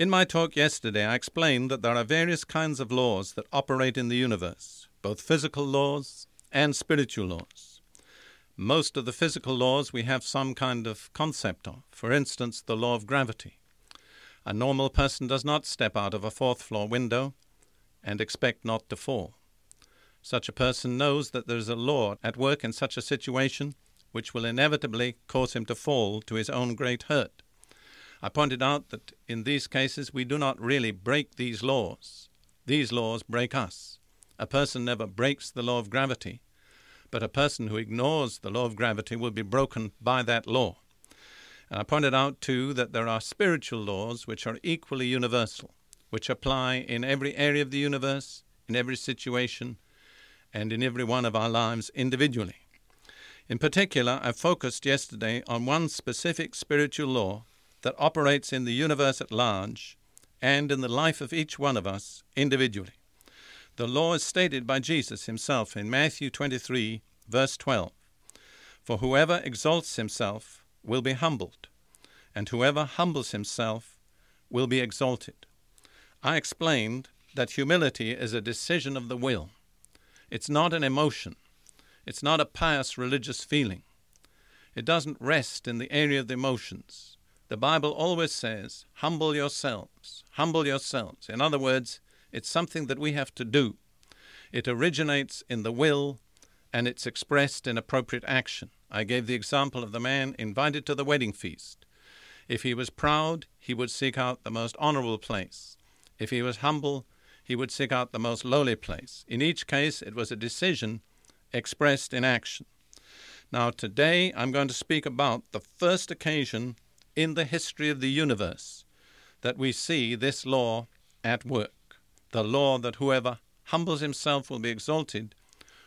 In my talk yesterday, I explained that there are various kinds of laws that operate in the universe, both physical laws and spiritual laws. Most of the physical laws we have some kind of concept of, for instance, the law of gravity. A normal person does not step out of a fourth floor window and expect not to fall. Such a person knows that there is a law at work in such a situation which will inevitably cause him to fall to his own great hurt. I pointed out that in these cases we do not really break these laws. These laws break us. A person never breaks the law of gravity, but a person who ignores the law of gravity will be broken by that law. And I pointed out, too, that there are spiritual laws which are equally universal, which apply in every area of the universe, in every situation, and in every one of our lives individually. In particular, I focused yesterday on one specific spiritual law that operates in the universe at large and in the life of each one of us individually. The law is stated by Jesus himself in Matthew 23, verse 12 For whoever exalts himself will be humbled, and whoever humbles himself will be exalted. I explained that humility is a decision of the will. It's not an emotion. It's not a pious religious feeling. It doesn't rest in the area of the emotions. The Bible always says, humble yourselves, humble yourselves. In other words, it's something that we have to do. It originates in the will and it's expressed in appropriate action. I gave the example of the man invited to the wedding feast. If he was proud, he would seek out the most honorable place. If he was humble, he would seek out the most lowly place. In each case, it was a decision expressed in action. Now, today I'm going to speak about the first occasion in the history of the universe that we see this law at work. The law that whoever humbles himself will be exalted,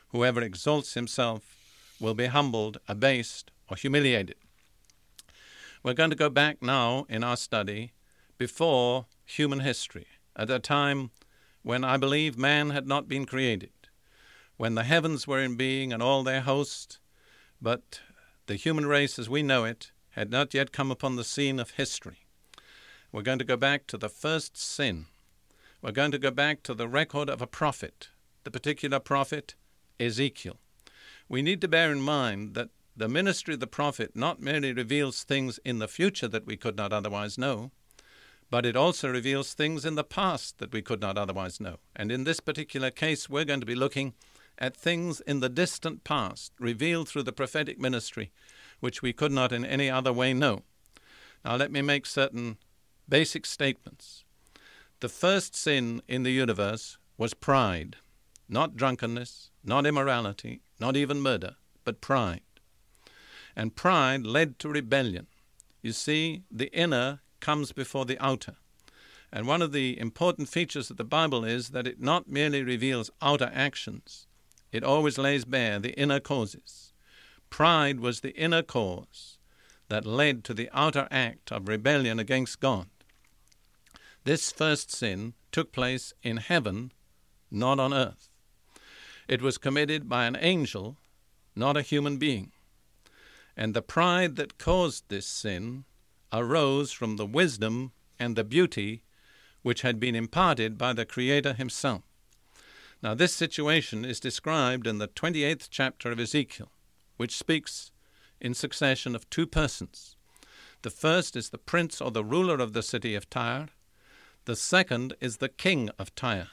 whoever exalts himself will be humbled, abased, or humiliated. We're going to go back now in our study before human history, at a time when I believe man had not been created, when the heavens were in being and all their host, but the human race as we know it had not yet come upon the scene of history. We're going to go back to the first sin. We're going to go back to the record of a prophet, the particular prophet, Ezekiel. We need to bear in mind that the ministry of the prophet not merely reveals things in the future that we could not otherwise know, but it also reveals things in the past that we could not otherwise know. And in this particular case, we're going to be looking at things in the distant past, revealed through the prophetic ministry, which we could not in any other way know. Now, let me make certain basic statements. The first sin in the universe was pride, not drunkenness, not immorality, not even murder, but pride. And pride led to rebellion. You see, the inner comes before the outer. And one of the important features of the Bible is that it not merely reveals outer actions, it always lays bare the inner causes. Pride was the inner cause that led to the outer act of rebellion against God. This first sin took place in heaven, not on earth. It was committed by an angel, not a human being. And the pride that caused this sin arose from the wisdom and the beauty which had been imparted by the Creator Himself. Now, this situation is described in the 28th chapter of Ezekiel which speaks in succession of two persons. The first is the prince or the ruler of the city of Tyre, the second is the king of Tyre.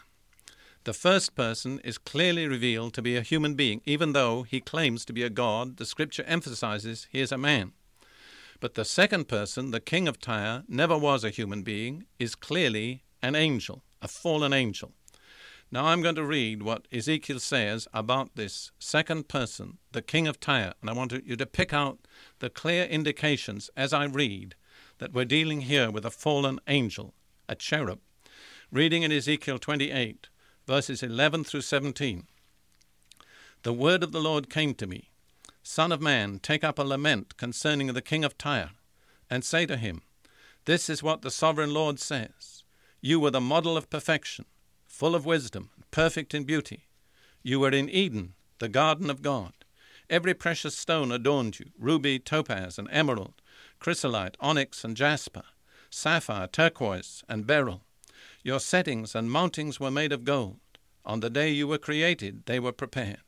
The first person is clearly revealed to be a human being, even though he claims to be a god. The scripture emphasizes he is a man. But the second person, the king of Tyre, never was a human being, is clearly an angel, a fallen angel. Now I'm going to read what Ezekiel says about this second person, the king of Tyre, and I want you to pick out the clear indications as I read that we're dealing here with a fallen angel, a cherub. Reading in Ezekiel 28, verses 11 through 17. The word of the Lord came to me Son of man, take up a lament concerning the king of Tyre, and say to him, This is what the sovereign Lord says You were the model of perfection full of wisdom, perfect in beauty. You were in Eden, the garden of God. Every precious stone adorned you ruby, topaz, and emerald, chrysolite, onyx, and jasper, sapphire, turquoise, and beryl. Your settings and mountings were made of gold. On the day you were created, they were prepared.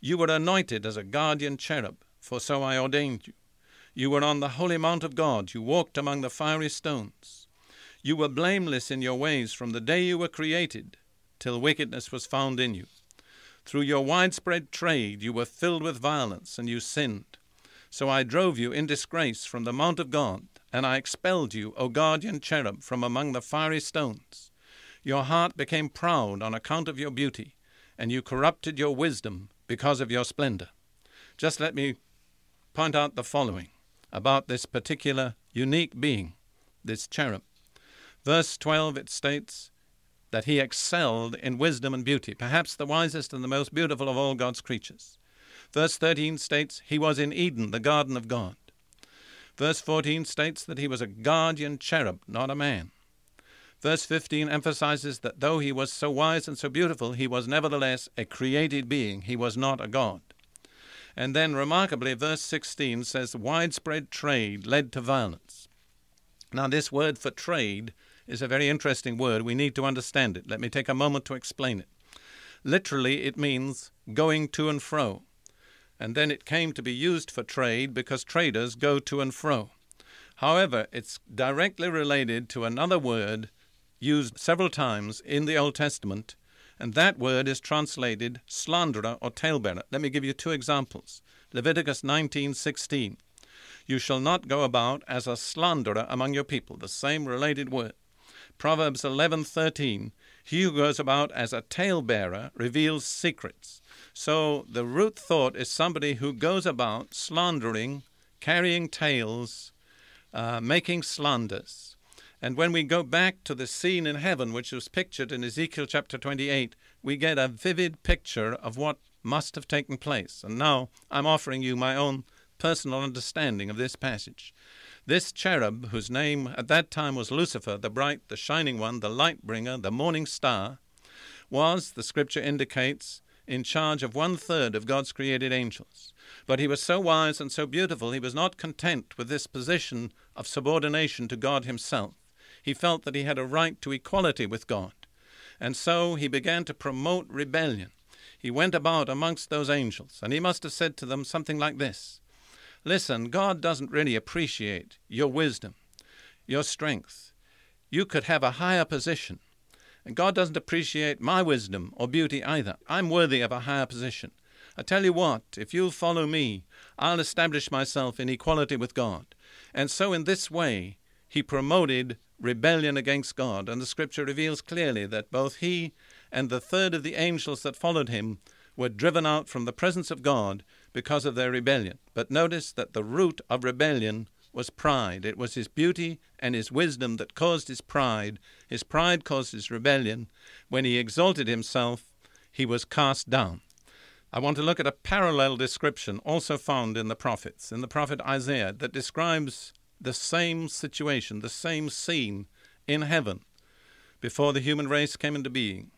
You were anointed as a guardian cherub, for so I ordained you. You were on the holy mount of God. You walked among the fiery stones. You were blameless in your ways from the day you were created till wickedness was found in you. Through your widespread trade you were filled with violence, and you sinned. So I drove you in disgrace from the mount of God, and I expelled you, O guardian cherub, from among the fiery stones. Your heart became proud on account of your beauty, and you corrupted your wisdom because of your splendor. Just let me point out the following about this particular unique being, this cherub. Verse 12 it states that he excelled in wisdom and beauty, perhaps the wisest and the most beautiful of all God's creatures. Verse 13 states he was in Eden, the garden of God. Verse 14 states that he was a guardian cherub, not a man. Verse 15 emphasizes that though he was so wise and so beautiful, he was nevertheless a created being. He was not a god. And then, remarkably, verse 16 says widespread trade led to violence. Now, this word for trade is a very interesting word. We need to understand it. Let me take a moment to explain it. Literally, it means going to and fro. And then it came to be used for trade because traders go to and fro. However, it's directly related to another word used several times in the Old Testament, and that word is translated slanderer or talebearer. Let me give you two examples. Leviticus 19:16. You shall not go about as a slanderer among your people, the same related word. Proverbs 11:13 He who goes about as a talebearer reveals secrets. So the root thought is somebody who goes about slandering, carrying tales, uh, making slanders. And when we go back to the scene in heaven, which was pictured in Ezekiel chapter 28, we get a vivid picture of what must have taken place. And now I'm offering you my own personal understanding of this passage. This cherub, whose name at that time was Lucifer, the bright, the shining one, the light bringer, the morning star, was, the scripture indicates, in charge of one third of God's created angels. But he was so wise and so beautiful, he was not content with this position of subordination to God himself. He felt that he had a right to equality with God. And so he began to promote rebellion. He went about amongst those angels, and he must have said to them something like this Listen, God doesn't really appreciate your wisdom, your strength. You could have a higher position. And God doesn't appreciate my wisdom or beauty either. I'm worthy of a higher position. I tell you what, if you'll follow me, I'll establish myself in equality with God. And so, in this way, he promoted rebellion against God. And the scripture reveals clearly that both he and the third of the angels that followed him were driven out from the presence of God because of their rebellion. But notice that the root of rebellion was pride. It was his beauty and his wisdom that caused his pride. His pride caused his rebellion. When he exalted himself, he was cast down. I want to look at a parallel description also found in the prophets, in the prophet Isaiah, that describes the same situation, the same scene in heaven before the human race came into being.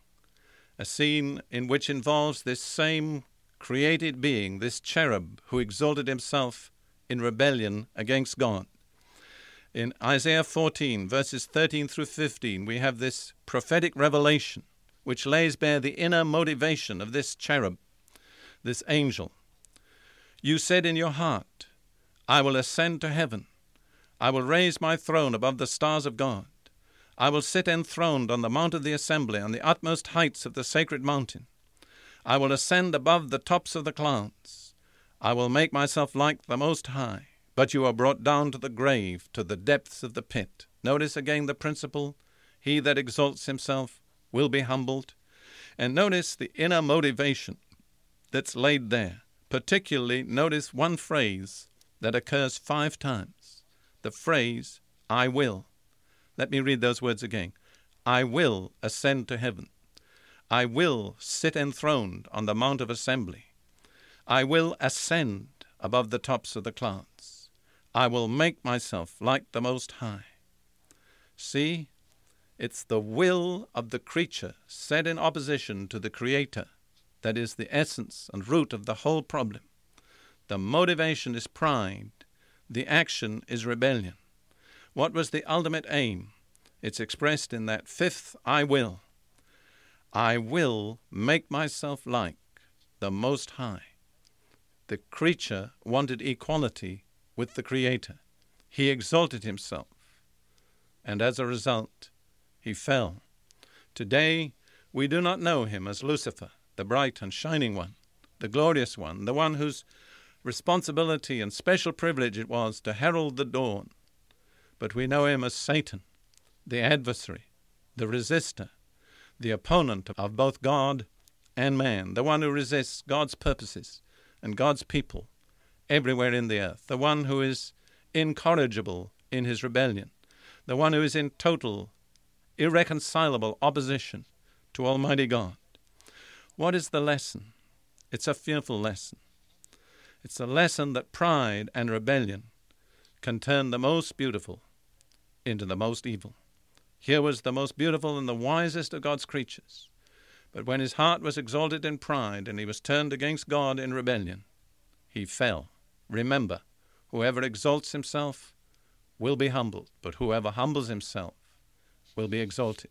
A scene in which involves this same created being, this cherub who exalted himself in rebellion against God. In Isaiah 14, verses 13 through 15, we have this prophetic revelation which lays bare the inner motivation of this cherub, this angel. You said in your heart, I will ascend to heaven. I will raise my throne above the stars of God. I will sit enthroned on the mount of the assembly, on the utmost heights of the sacred mountain. I will ascend above the tops of the clouds. I will make myself like the Most High. But you are brought down to the grave, to the depths of the pit. Notice again the principle He that exalts himself will be humbled. And notice the inner motivation that's laid there. Particularly, notice one phrase that occurs five times the phrase, I will. Let me read those words again. I will ascend to heaven. I will sit enthroned on the Mount of Assembly. I will ascend above the tops of the clouds. I will make myself like the Most High. See, it's the will of the creature set in opposition to the Creator that is the essence and root of the whole problem. The motivation is pride, the action is rebellion. What was the ultimate aim? It's expressed in that fifth I will. I will make myself like the Most High. The creature wanted equality with the Creator. He exalted himself, and as a result, he fell. Today, we do not know him as Lucifer, the bright and shining one, the glorious one, the one whose responsibility and special privilege it was to herald the dawn. But we know him as Satan, the adversary, the resistor, the opponent of both God and man, the one who resists God's purposes and God's people everywhere in the earth, the one who is incorrigible in his rebellion, the one who is in total, irreconcilable opposition to Almighty God. What is the lesson? It's a fearful lesson. It's a lesson that pride and rebellion can turn the most beautiful into the most evil. Here was the most beautiful and the wisest of God's creatures. But when his heart was exalted in pride and he was turned against God in rebellion, he fell. Remember, whoever exalts himself will be humbled, but whoever humbles himself will be exalted.